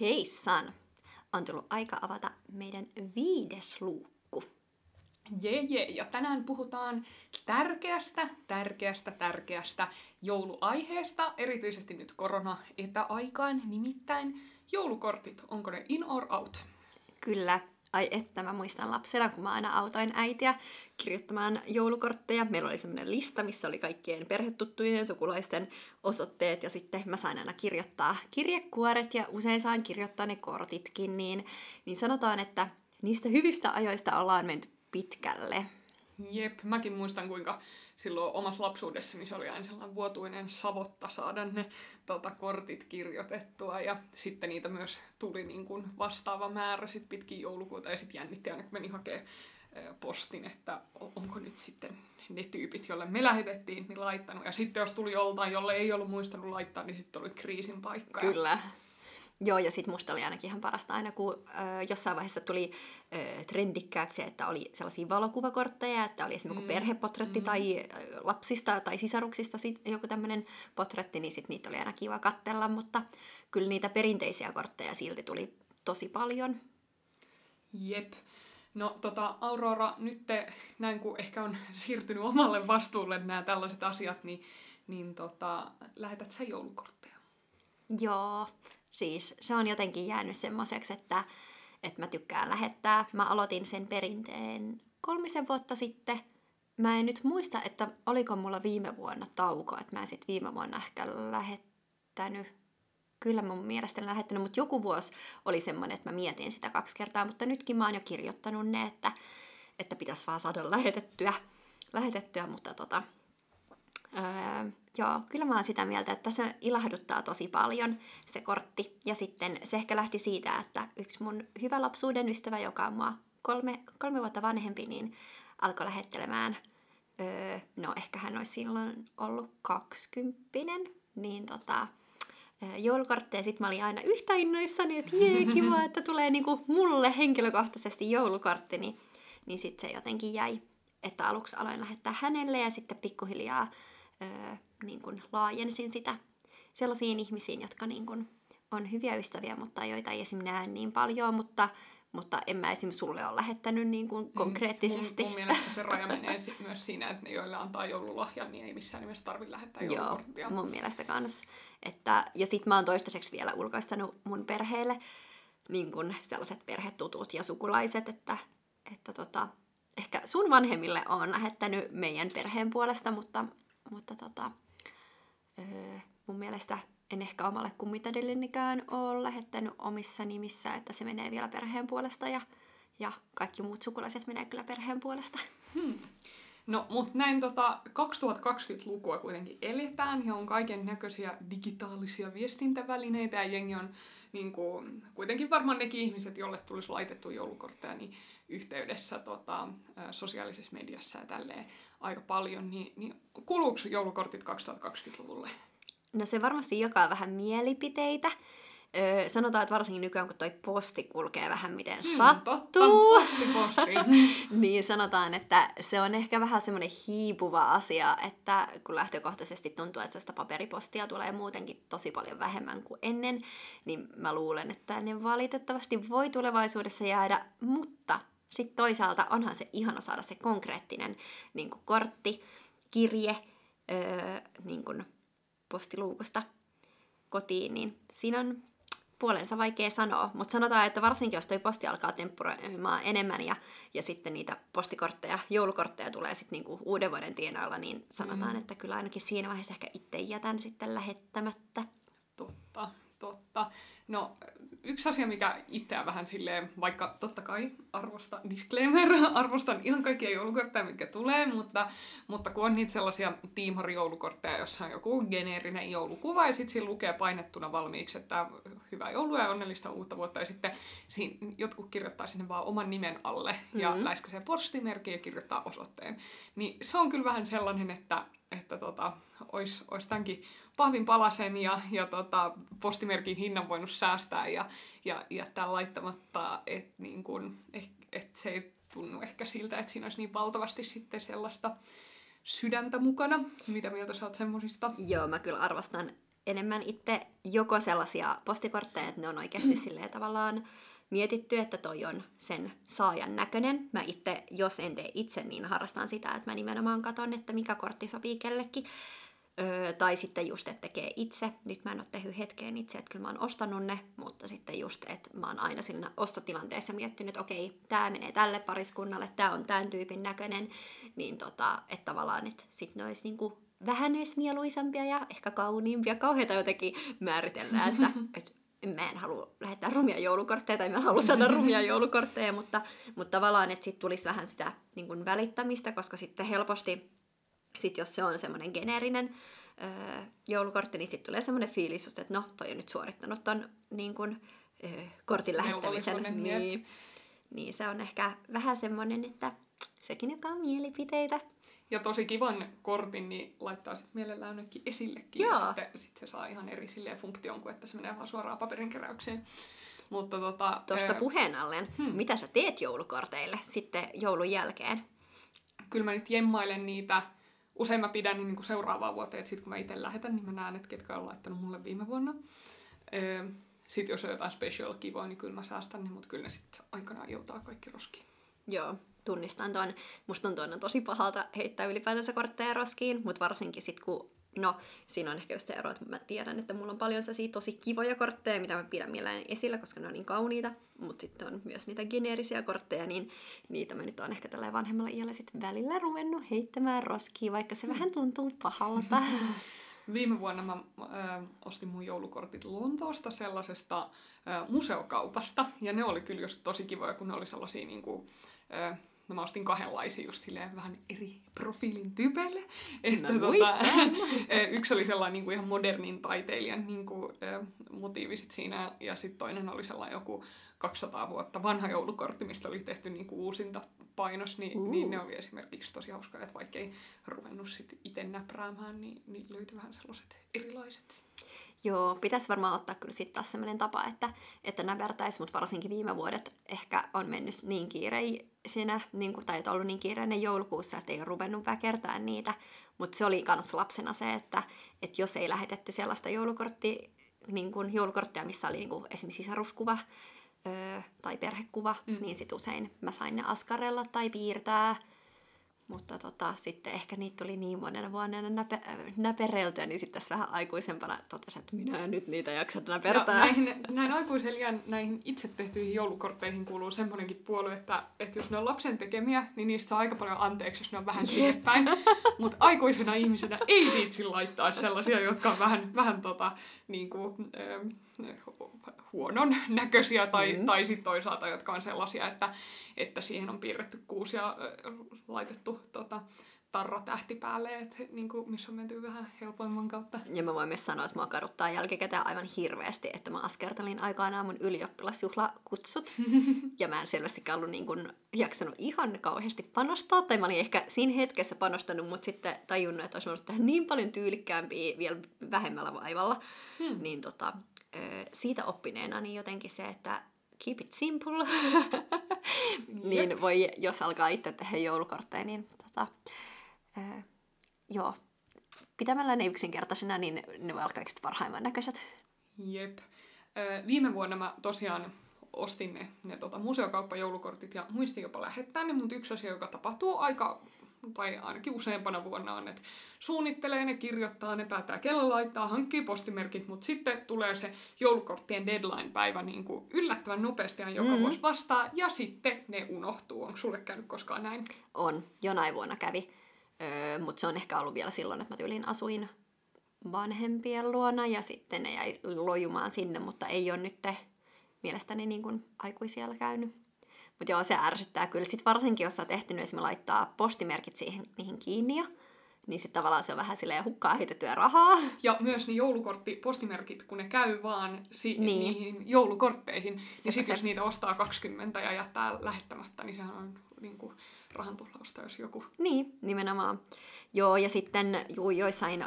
Heissan! On tullut aika avata meidän viides luukku. Jee, jee. Ja tänään puhutaan tärkeästä, tärkeästä, tärkeästä jouluaiheesta, erityisesti nyt korona-etäaikaan, nimittäin joulukortit. Onko ne in or out? Kyllä. Ai että, mä muistan lapsena, kun mä aina autoin äitiä kirjoittamaan joulukortteja. Meillä oli semmoinen lista, missä oli kaikkien perhetuttujen sukulaisten osoitteet, ja sitten mä sain aina kirjoittaa kirjekuoret, ja usein sain kirjoittaa ne kortitkin, niin, niin sanotaan, että niistä hyvistä ajoista ollaan menty pitkälle. Jep, mäkin muistan kuinka silloin omassa lapsuudessa niin se oli aina sellainen vuotuinen savotta saada ne tota, kortit kirjoitettua ja sitten niitä myös tuli niin kuin vastaava määrä sit pitkin joulukuuta ja sitten jännitti aina kun meni hakemaan postin, että onko nyt sitten ne tyypit, joille me lähetettiin, niin laittanut. Ja sitten jos tuli joltain, jolle ei ollut muistanut laittaa, niin sitten oli kriisin paikka. Kyllä. Joo, ja sitten musta oli ainakin ihan parasta aina, kun ö, jossain vaiheessa tuli ö, trendikkääksi, että oli sellaisia valokuvakortteja, että oli esimerkiksi mm. perhepotretti mm. tai lapsista tai sisaruksista sit, joku tämmöinen potretti, niin sitten niitä oli aina kiva kattella, mutta kyllä niitä perinteisiä kortteja silti tuli tosi paljon. Jep. No tota, Aurora, nyt te, näin kun ehkä on siirtynyt omalle vastuulle nämä tällaiset asiat, niin, niin tota, lähetät sä joulukortteja? Joo, siis se on jotenkin jäänyt semmoiseksi, että, että mä tykkään lähettää. Mä aloitin sen perinteen kolmisen vuotta sitten. Mä en nyt muista, että oliko mulla viime vuonna tauko, että mä en sit viime vuonna ehkä lähettänyt. Kyllä mun mielestä lähettänyt, mutta joku vuosi oli semmoinen, että mä mietin sitä kaksi kertaa, mutta nytkin mä oon jo kirjoittanut ne, että, että pitäisi vaan saada lähetettyä, lähetettyä mutta tota, Öö, joo, kyllä mä oon sitä mieltä, että se ilahduttaa tosi paljon se kortti. Ja sitten se ehkä lähti siitä, että yksi mun hyvä lapsuuden ystävä, joka on mua kolme, kolme vuotta vanhempi, niin alkoi lähettelemään, öö, no ehkä hän olisi silloin ollut kaksikymppinen, niin tota, öö, joulukortteja. Sitten mä olin aina yhtä innoissani, että jee, kiva, että tulee niinku mulle henkilökohtaisesti joulukortti, niin, niin sitten se jotenkin jäi. Että aluksi aloin lähettää hänelle ja sitten pikkuhiljaa öö, niin kuin laajensin sitä sellaisiin ihmisiin, jotka niin kuin on hyviä ystäviä, mutta joita ei esim. näe niin paljon, mutta, mutta en mä esim. sulle ole lähettänyt niin kuin konkreettisesti. Mun, mun mielestä se raja menee myös siinä, että ne, joille antaa joululahjan, niin ei missään nimessä tarvitse lähettää joulukorttia. Joo, mun mielestä kans. Että, ja sit mä oon toistaiseksi vielä ulkoistanut mun perheelle niin kuin sellaiset perhetutut ja sukulaiset, että, että tota, ehkä sun vanhemmille on lähettänyt meidän perheen puolesta, mutta mutta tota, öö, mun mielestä en ehkä omalle kummitädillennikään ole lähettänyt omissa nimissä, että se menee vielä perheen puolesta ja, ja kaikki muut sukulaiset menee kyllä perheen puolesta. Hmm. No, mutta näin tota 2020-lukua kuitenkin eletään ja on kaiken näköisiä digitaalisia viestintävälineitä ja jengi on niin kuin, kuitenkin varmaan nekin ihmiset, joille tulisi laitettu joulukortteja, niin yhteydessä tota, sosiaalisessa mediassa ja tälleen aika paljon, niin, niin kuluuko joulukortit 2020-luvulle? No se varmasti jakaa vähän mielipiteitä. Öö, sanotaan, että varsinkin nykyään, kun toi posti kulkee vähän miten hmm, sattuu, posti, posti. niin sanotaan, että se on ehkä vähän semmoinen hiipuva asia, että kun lähtökohtaisesti tuntuu, että sitä paperipostia tulee muutenkin tosi paljon vähemmän kuin ennen, niin mä luulen, että ne valitettavasti voi tulevaisuudessa jäädä, mutta sitten toisaalta onhan se ihana saada se konkreettinen niin kuin kortti, kirje öö, niin kuin postiluukusta kotiin, niin siinä on puolensa vaikea sanoa, mutta sanotaan, että varsinkin jos toi posti alkaa temppuroimaan enemmän ja, ja sitten niitä postikortteja, joulukortteja tulee sitten niinku uuden vuoden tienoilla, niin sanotaan, mm. että kyllä ainakin siinä vaiheessa ehkä itse jätän sitten lähettämättä. Totta, totta. No yksi asia, mikä itseä vähän silleen, vaikka totta kai arvosta disclaimer, arvostan ihan kaikkia joulukortteja, mitkä tulee, mutta, mutta kun on niitä sellaisia tiimari-joulukortteja, jossa on joku geneerinen joulukuva ja sitten siinä lukee painettuna valmiiksi, että hyvää joulua ja onnellista uutta vuotta ja sitten siinä, jotkut kirjoittaa sinne vaan oman nimen alle mm-hmm. ja läiskösee postimerkki ja kirjoittaa osoitteen. Niin se on kyllä vähän sellainen, että, että tota, olisi, olisi tämänkin pahvin palasen ja, ja tota, postimerkin hinnan voinut säästää ja, ja jättää laittamatta, että niin kun, et, et se ei tunnu ehkä siltä, että siinä olisi niin valtavasti sitten sellaista sydäntä mukana. Mitä mieltä sä oot semmosista? Joo, mä kyllä arvostan enemmän itse joko sellaisia postikortteja, että ne on oikeasti silleen tavallaan mietitty, että toi on sen saajan näköinen. Mä itse, jos en tee itse, niin harrastan sitä, että mä nimenomaan katon, että mikä kortti sopii kellekin. Öö, tai sitten just, että tekee itse. Nyt mä en ole tehnyt hetkeen itse, että kyllä mä oon ostanut ne, mutta sitten just, että mä oon aina siinä ostotilanteessa miettinyt, että okei, tämä menee tälle pariskunnalle, tämä on tämän tyypin näköinen, niin tota, että tavallaan, että sitten ne olisi niinku vähän edes mieluisampia ja ehkä kauniimpia. Kauheita jotenkin määritellään, että, että mä en halua lähettää rumia joulukortteja tai mä en halua saada rumia joulukortteja, mutta, mutta tavallaan, että sitten tulisi vähän sitä niin kuin välittämistä, koska sitten helposti, sit jos se on semmoinen geneerinen öö, joulukortti, niin sitten tulee semmoinen fiilis just, että no, toi on nyt suorittanut ton niin kuin, öö, kortin lähettämisen. Niin, niin se on ehkä vähän semmoinen, että sekin joka on mielipiteitä. Ja tosi kivan kortin, niin laittaa sitten mielellään jonnekin esillekin. Joo. Ja sitten sit se saa ihan eri silleen funktion kuin että se menee vaan suoraan paperinkeräykseen. Mutta tota... Tuosta ää... puheen allen, hmm. mitä sä teet joulukorteille sitten joulun jälkeen? Kyllä mä nyt jemmailen niitä. Usein mä pidän niin kuin seuraavaa vuoteen, että sitten kun mä itse lähetän, niin mä näen, että ketkä on laittanut mulle viime vuonna. Sitten jos on jotain special kivoa, niin kyllä mä säästän ne, mutta kyllä ne sitten aikanaan joutaa kaikki roskiin. Joo, tunnistan tuon. Musta tuntuu, on tosi pahalta heittää ylipäätänsä kortteja roskiin, mutta varsinkin sitten kun No, siinä on ehkä just se ero, että mä tiedän, että mulla on paljon sellaisia tosi kivoja kortteja, mitä mä pidän mielelläni esillä, koska ne on niin kauniita. Mutta sitten on myös niitä geneerisiä kortteja, niin niitä mä nyt on ehkä tällä vanhemmalla iällä sitten välillä ruvennut heittämään roskiin, vaikka se vähän tuntuu pahalta. Viime vuonna mä äh, ostin mun joulukortit Lontoosta sellaisesta äh, museokaupasta. Ja ne oli kyllä just tosi kivoja, kun ne oli sellaisia niin kuin, äh, no mä ostin kahdenlaisia just silleen vähän eri profiilin tyypeille. Että mä tota, yksi oli sellainen niin kuin ihan modernin taiteilijan niin kuin, motiivi sit siinä, ja sitten toinen oli sellainen joku 200 vuotta vanha joulukortti, mistä oli tehty niin kuin uusinta painos, niin, uh. niin ne oli esimerkiksi tosi hauskaa, että vaikka ei ruvennut sit itse näpräämään, niin, niin löytyi vähän sellaiset erilaiset. Joo, pitäisi varmaan ottaa kyllä sitten taas sellainen tapa, että, että näpertäisi, mutta varsinkin viime vuodet ehkä on mennyt niin kiireisinä, niin kuin, tai ollut niin kiireinen joulukuussa, että ei ole ruvennut väkertää niitä. Mutta se oli myös lapsena se, että, että jos ei lähetetty sellaista joulukortti, niin kuin joulukorttia, missä oli niin kuin esimerkiksi sisaruskuva öö, tai perhekuva, mm. niin sitten usein mä sain ne askarella tai piirtää – mutta tota, sitten ehkä niitä tuli niin monena vuonna näpe, näpereltyä, niin sitten tässä vähän aikuisempana totesin, että minä en nyt niitä jaksa näpertää. Ja näihin, näin aikuiselijan näihin itse tehtyihin joulukortteihin kuuluu semmoinenkin puolue, että, että jos ne on lapsen tekemiä, niin niistä on aika paljon anteeksi, jos ne on vähän päin. Mutta aikuisena ihmisenä ei viitsi laittaa sellaisia, jotka on vähän, vähän tota, niin kuin, äh, huonon näköisiä tai, mm. tai sitten toisaalta, jotka on sellaisia, että että siihen on piirretty kuusi ja laitettu tota, tarra tähti päälle, että niin kuin, missä on menty vähän helpoimman kautta. Ja mä voin myös sanoa, että mua kaduttaa jälkikäteen aivan hirveästi, että mä askertelin aikanaan mun ylioppilasjuhlakutsut. ja mä en selvästikään ollut niin kuin, jaksanut ihan kauheasti panostaa, tai mä olin ehkä siinä hetkessä panostanut, mutta sitten tajunnut, että olisi voinut tehdä niin paljon tyylikkäämpiä vielä vähemmällä vaivalla. Hmm. Niin tota, siitä oppineena niin jotenkin se, että keep it simple. niin voi, jos alkaa itse tehdä joulukortteja, niin tota, joo, pitämällä ne yksinkertaisena, niin ne voi olla kaikista parhaimman näköiset. Jep. Viime vuonna mä tosiaan ostin ne, ne tota, museokauppajoulukortit ja muistin jopa lähettää ne, mutta yksi asia, joka tapahtuu aika tai ainakin useampana vuonna on, että suunnittelee ne, kirjoittaa ne, päättää kello laittaa, hankkii postimerkit, mutta sitten tulee se joulukorttien deadline-päivä niin kuin yllättävän nopeasti ja joka mm. vuosi vastaa, ja sitten ne unohtuu. Onko sulle käynyt koskaan näin? On, jonain vuonna kävi, öö, mutta se on ehkä ollut vielä silloin, että mä tyylin asuin vanhempien luona, ja sitten ne jäi lojumaan sinne, mutta ei ole nyt mielestäni niin kuin aikuisia käynyt. Mutta joo, se ärsyttää kyllä. Sitten varsinkin, jos sä oot ehtinyt esimerkiksi laittaa postimerkit siihen, niihin kiinni jo, niin sitten tavallaan se on vähän silleen hukkaa heitettyä rahaa. Ja myös ne joulukortti, postimerkit, kun ne käy vaan si- niin. niihin joulukortteihin, niin sitten jos niitä ostaa 20 ja jättää lähettämättä, niin sehän on niin kuin rahan tuhlausta, jos joku. Niin, nimenomaan. Joo, ja sitten juu, joissain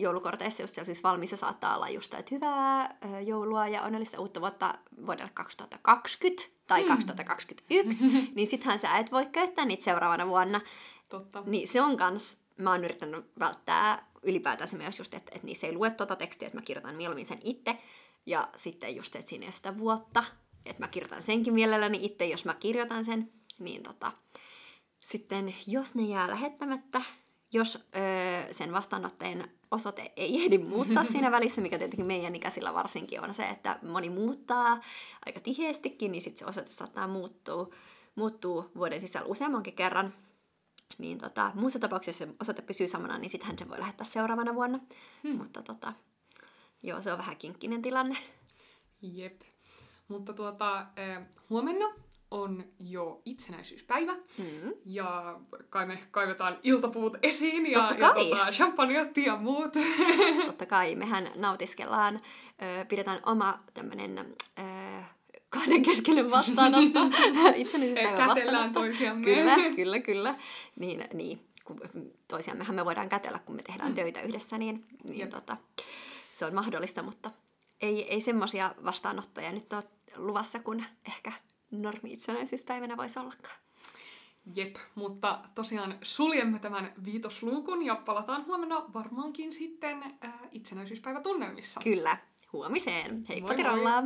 joulukorteissa just siis valmiissa saattaa olla just, että hyvää joulua ja onnellista uutta vuotta vuodelle 2020 tai 2021, niin sittenhän sä et voi käyttää niitä seuraavana vuonna. Totta. Niin se on kans, mä oon yrittänyt välttää ylipäätänsä myös just, että, että niissä ei lue tuota tekstiä, että mä kirjoitan mieluummin sen itse. Ja sitten just, että siinä ei sitä vuotta, että mä kirjoitan senkin mielelläni itse, jos mä kirjoitan sen, niin tota, sitten jos ne jää lähettämättä, jos öö, sen vastaanotteen osoite ei ehdi muuttaa siinä välissä, mikä tietenkin meidän ikäisillä varsinkin on se, että moni muuttaa aika tiheestikin, niin sitten se osoite saattaa muuttua, muuttuu vuoden sisällä useammankin kerran. Niin tota, muussa tapauksessa, jos se osoite pysyy samana, niin sittenhän se voi lähettää seuraavana vuonna. Hmm. Mutta tota, joo, se on vähän kinkkinen tilanne. Jep. Mutta tuota, eh, huomenna on jo itsenäisyyspäivä. Mm. Ja kai me kaivetaan iltapuut esiin ja, ja tota, champagneotti ja muut. Totta kai. Mehän nautiskellaan, ö, pidetään oma tämmönen ö, kahden keskinen vastaanotto. itsenäisyyspäivän Kätellään toisiamme. Kyllä, kyllä, kyllä. Niin, niin toisiammehan me voidaan kätellä, kun me tehdään mm. töitä yhdessä, niin, niin tota, se on mahdollista, mutta ei, ei semmoisia vastaanottoja nyt ole luvassa, kun ehkä normi-itsenäisyyspäivänä voisi ollakaan. Jep, mutta tosiaan suljemme tämän viitosluukun ja palataan huomenna varmaankin sitten äh, itsenäisyyspäivätunnelmissa. Kyllä, huomiseen. Heippa moi, moi.